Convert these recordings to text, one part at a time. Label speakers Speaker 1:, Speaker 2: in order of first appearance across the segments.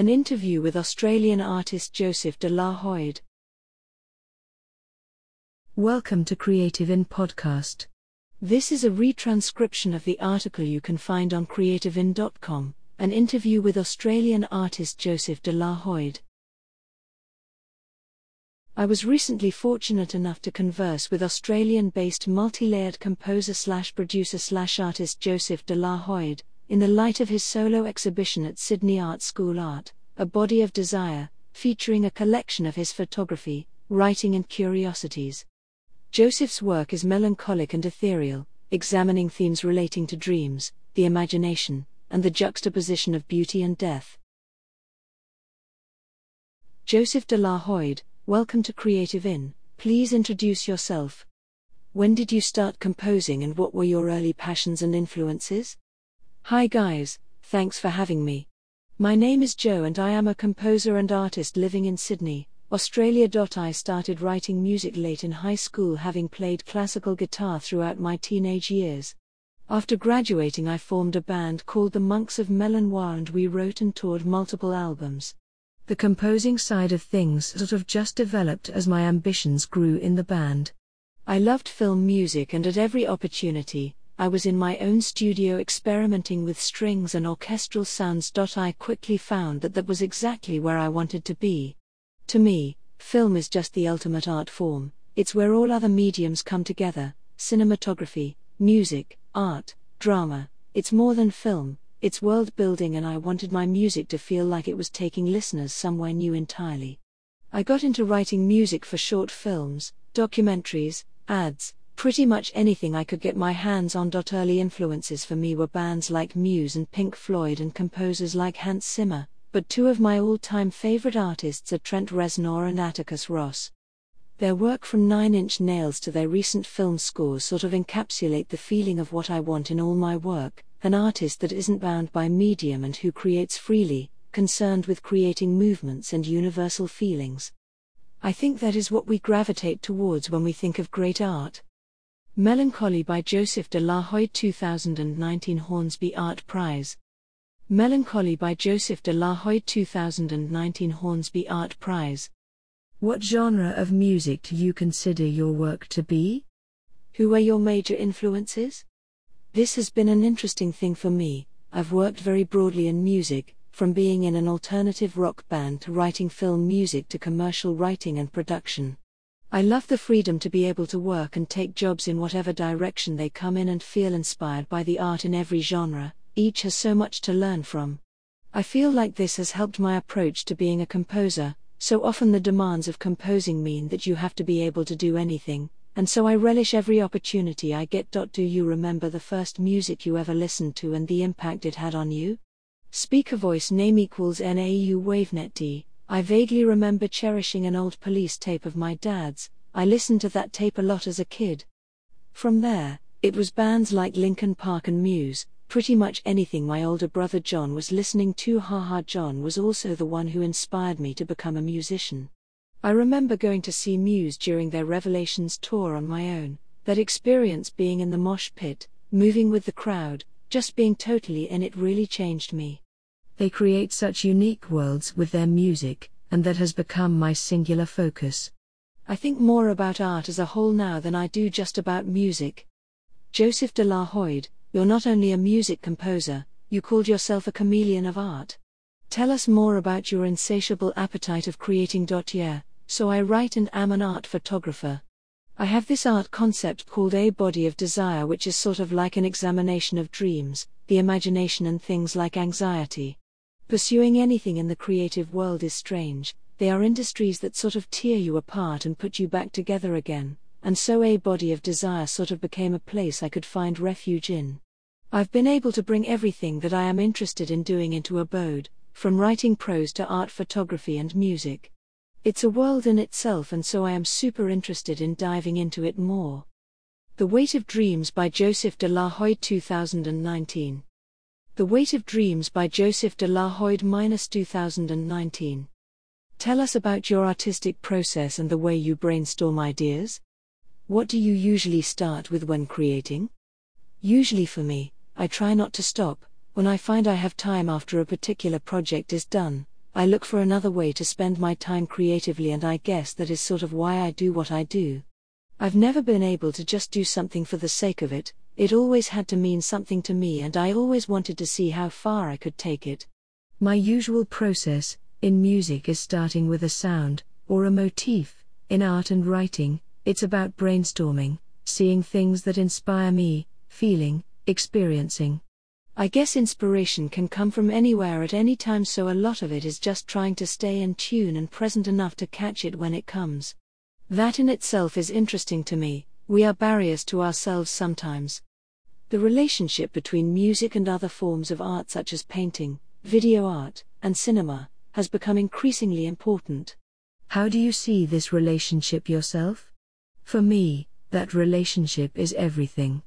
Speaker 1: An interview with Australian artist Joseph de la Hoyd.
Speaker 2: Welcome to Creative In Podcast.
Speaker 1: This is a retranscription of the article you can find on creativein.com, an interview with Australian artist Joseph de la Hoyd. I was recently fortunate enough to converse with Australian based multi layered composer slash producer slash artist Joseph de la Hoyd, in the light of his solo exhibition at Sydney Art School Art, A Body of Desire, featuring a collection of his photography, writing, and curiosities. Joseph's work is melancholic and ethereal, examining themes relating to dreams, the imagination, and the juxtaposition of beauty and death. Joseph de la Hoyd, welcome to Creative In. Please introduce yourself. When did you start composing and what were your early passions and influences? Hi guys, thanks for having me. My name is Joe and I am a composer and artist living in Sydney, Australia. I started writing music late in high school, having played classical guitar throughout my teenage years. After graduating, I formed a band called the Monks of Melanoir and we wrote and toured multiple albums.
Speaker 2: The composing side of things sort of just developed as my ambitions grew in the band.
Speaker 1: I loved film music and at every opportunity, I was in my own studio experimenting with strings and orchestral sounds. I quickly found that that was exactly where I wanted to be. To me, film is just the ultimate art form, it's where all other mediums come together cinematography, music, art, drama. It's more than film, it's world building, and I wanted my music to feel like it was taking listeners somewhere new entirely. I got into writing music for short films, documentaries, ads, pretty much anything I could get my hands on. Early influences for me were bands like Muse and Pink Floyd and composers like Hans Zimmer, but two of my all time favorite artists are Trent Reznor and Atticus Ross. Their work from Nine Inch Nails to their recent film scores sort of encapsulate the feeling of what I want in all my work an artist that isn't bound by medium and who creates freely, concerned with creating movements and universal feelings. I think that is what we gravitate towards when we think of great art. Melancholy by Joseph de la Hoyd 2019 Hornsby Art Prize. Melancholy by Joseph de la Hoyd 2019 Hornsby Art Prize.
Speaker 2: What genre of music do you consider your work to be?
Speaker 1: Who are your major influences? This has been an interesting thing for me. I've worked very broadly in music, from being in an alternative rock band to writing film music to commercial writing and production. I love the freedom to be able to work and take jobs in whatever direction they come in and feel inspired by the art in every genre, each has so much to learn from. I feel like this has helped my approach to being a composer. So often the demands of composing mean that you have to be able to do anything, and so I relish every opportunity I get. Do you remember the first music you ever listened to and the impact it had on you? Speaker voice name equals NAU WaveNet D. I vaguely remember cherishing an old police tape of my dad's. I listened to that tape a lot as a kid. From there, it was bands like Linkin Park and Muse, pretty much anything my older brother John was listening to. Haha, John was also the one who inspired me to become a musician. I remember going to see Muse during their Revelations tour on my own, that experience being in the mosh pit, moving with the crowd, just being totally in it really changed me.
Speaker 2: They create such unique worlds with their music, and that has become my singular focus.
Speaker 1: I think more about art as a whole now than I do just about music. Joseph de la Hoyd, you're not only a music composer, you called yourself a chameleon of art. Tell us more about your insatiable appetite of creating. Yeah, so I write and am an art photographer. I have this art concept called A Body of Desire, which is sort of like an examination of dreams, the imagination, and things like anxiety. Pursuing anything in the creative world is strange, they are industries that sort of tear you apart and put you back together again and so a body of desire sort of became a place I could find refuge in. I've been able to bring everything that I am interested in doing into abode, from writing prose to art photography and music. It's a world in itself, and so I am super interested in diving into it more. The Weight of Dreams by Joseph de la Hoyd 2019. The Weight of Dreams by Joseph de la Hoyde 2019. Tell us about your artistic process and the way you brainstorm ideas. What do you usually start with when creating? Usually for me, I try not to stop. When I find I have time after a particular project is done, I look for another way to spend my time creatively, and I guess that is sort of why I do what I do. I've never been able to just do something for the sake of it, it always had to mean something to me, and I always wanted to see how far I could take it.
Speaker 2: My usual process in music is starting with a sound or a motif. In art and writing, it's about brainstorming, seeing things that inspire me, feeling, experiencing.
Speaker 1: I guess inspiration can come from anywhere at any time, so a lot of it is just trying to stay in tune and present enough to catch it when it comes. That in itself is interesting to me, we are barriers to ourselves sometimes. The relationship between music and other forms of art, such as painting, video art, and cinema, has become increasingly important.
Speaker 2: How do you see this relationship yourself? For me, that relationship is everything.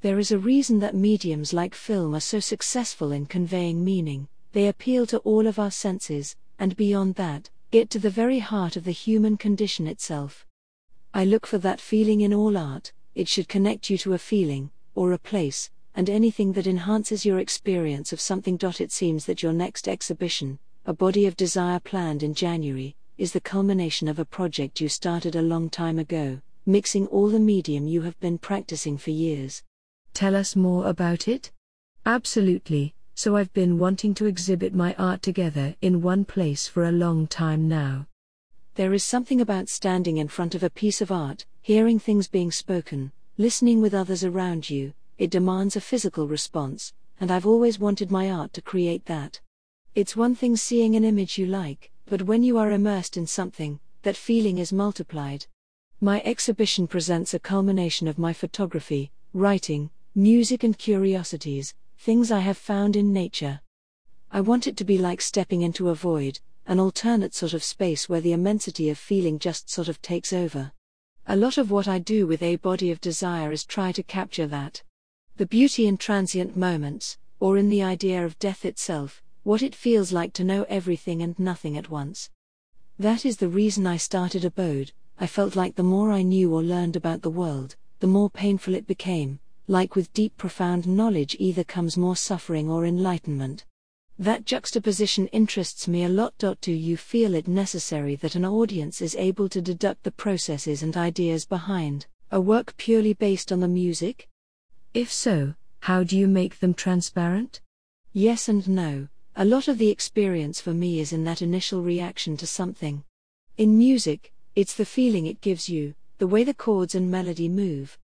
Speaker 1: There is a reason that mediums like film are so successful in conveying meaning, they appeal to all of our senses, and beyond that, get to the very heart of the human condition itself. I look for that feeling in all art, it should connect you to a feeling, or a place, and anything that enhances your experience of something. It seems that your next exhibition, A Body of Desire planned in January, is the culmination of a project you started a long time ago, mixing all the medium you have been practicing for years.
Speaker 2: Tell us more about it? Absolutely, so I've been wanting to exhibit my art together in one place for a long time now.
Speaker 1: There is something about standing in front of a piece of art, hearing things being spoken, listening with others around you, it demands a physical response, and I've always wanted my art to create that. It's one thing seeing an image you like, but when you are immersed in something, that feeling is multiplied. My exhibition presents a culmination of my photography, writing, music, and curiosities, things I have found in nature. I want it to be like stepping into a void, an alternate sort of space where the immensity of feeling just sort of takes over. A lot of what I do with a body of desire is try to capture that. The beauty in transient moments, or in the idea of death itself, what it feels like to know everything and nothing at once. That is the reason I started Abode, I felt like the more I knew or learned about the world, the more painful it became, like with deep profound knowledge either comes more suffering or enlightenment. That juxtaposition interests me a lot. Do you feel it necessary that an audience is able to deduct the processes and ideas behind a work purely based on the music?
Speaker 2: If so, how do you make them transparent?
Speaker 1: Yes and no. A lot of the experience for me is in that initial reaction to something. In music, it's the feeling it gives you, the way the chords and melody move.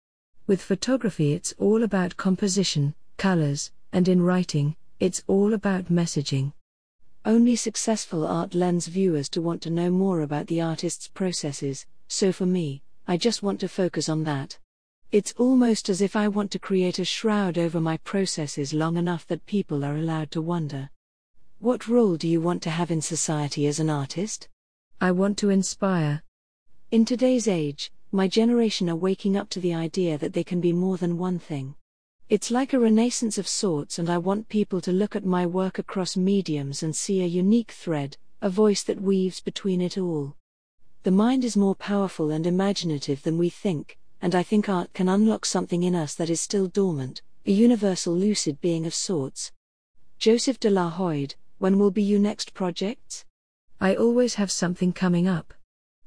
Speaker 2: With photography, it's all about composition, colors, and in writing, it's all about messaging.
Speaker 1: Only successful art lends viewers to want to know more about the artist's processes, so for me, I just want to focus on that. It's almost as if I want to create a shroud over my processes long enough that people are allowed to wonder. What role do you want to have in society as an artist?
Speaker 2: I want to inspire.
Speaker 1: In today's age, my generation are waking up to the idea that they can be more than one thing. It's like a renaissance of sorts, and I want people to look at my work across mediums and see a unique thread, a voice that weaves between it all. The mind is more powerful and imaginative than we think, and I think art can unlock something in us that is still dormant, a universal lucid being of sorts. Joseph de la Hoyde, when will be your next projects?
Speaker 2: I always have something coming up.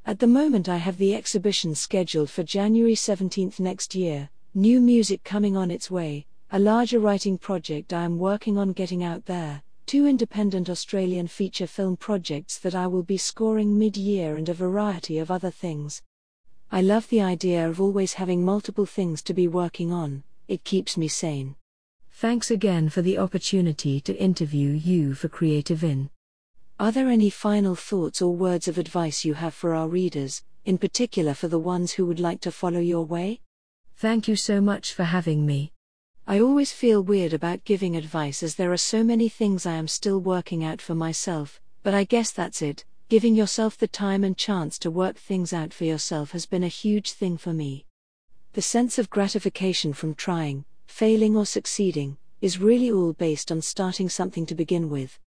Speaker 1: At the moment, I have the exhibition scheduled for January 17th next year, New music coming on its way, a larger writing project I am working on getting out there, two independent Australian feature film projects that I will be scoring mid year, and a variety of other things. I love the idea of always having multiple things to be working on, it keeps me sane.
Speaker 2: Thanks again for the opportunity to interview you for Creative In.
Speaker 1: Are there any final thoughts or words of advice you have for our readers, in particular for the ones who would like to follow your way?
Speaker 2: Thank you so much for having me.
Speaker 1: I always feel weird about giving advice as there are so many things I am still working out for myself, but I guess that's it. Giving yourself the time and chance to work things out for yourself has been a huge thing for me. The sense of gratification from trying, failing, or succeeding is really all based on starting something to begin with.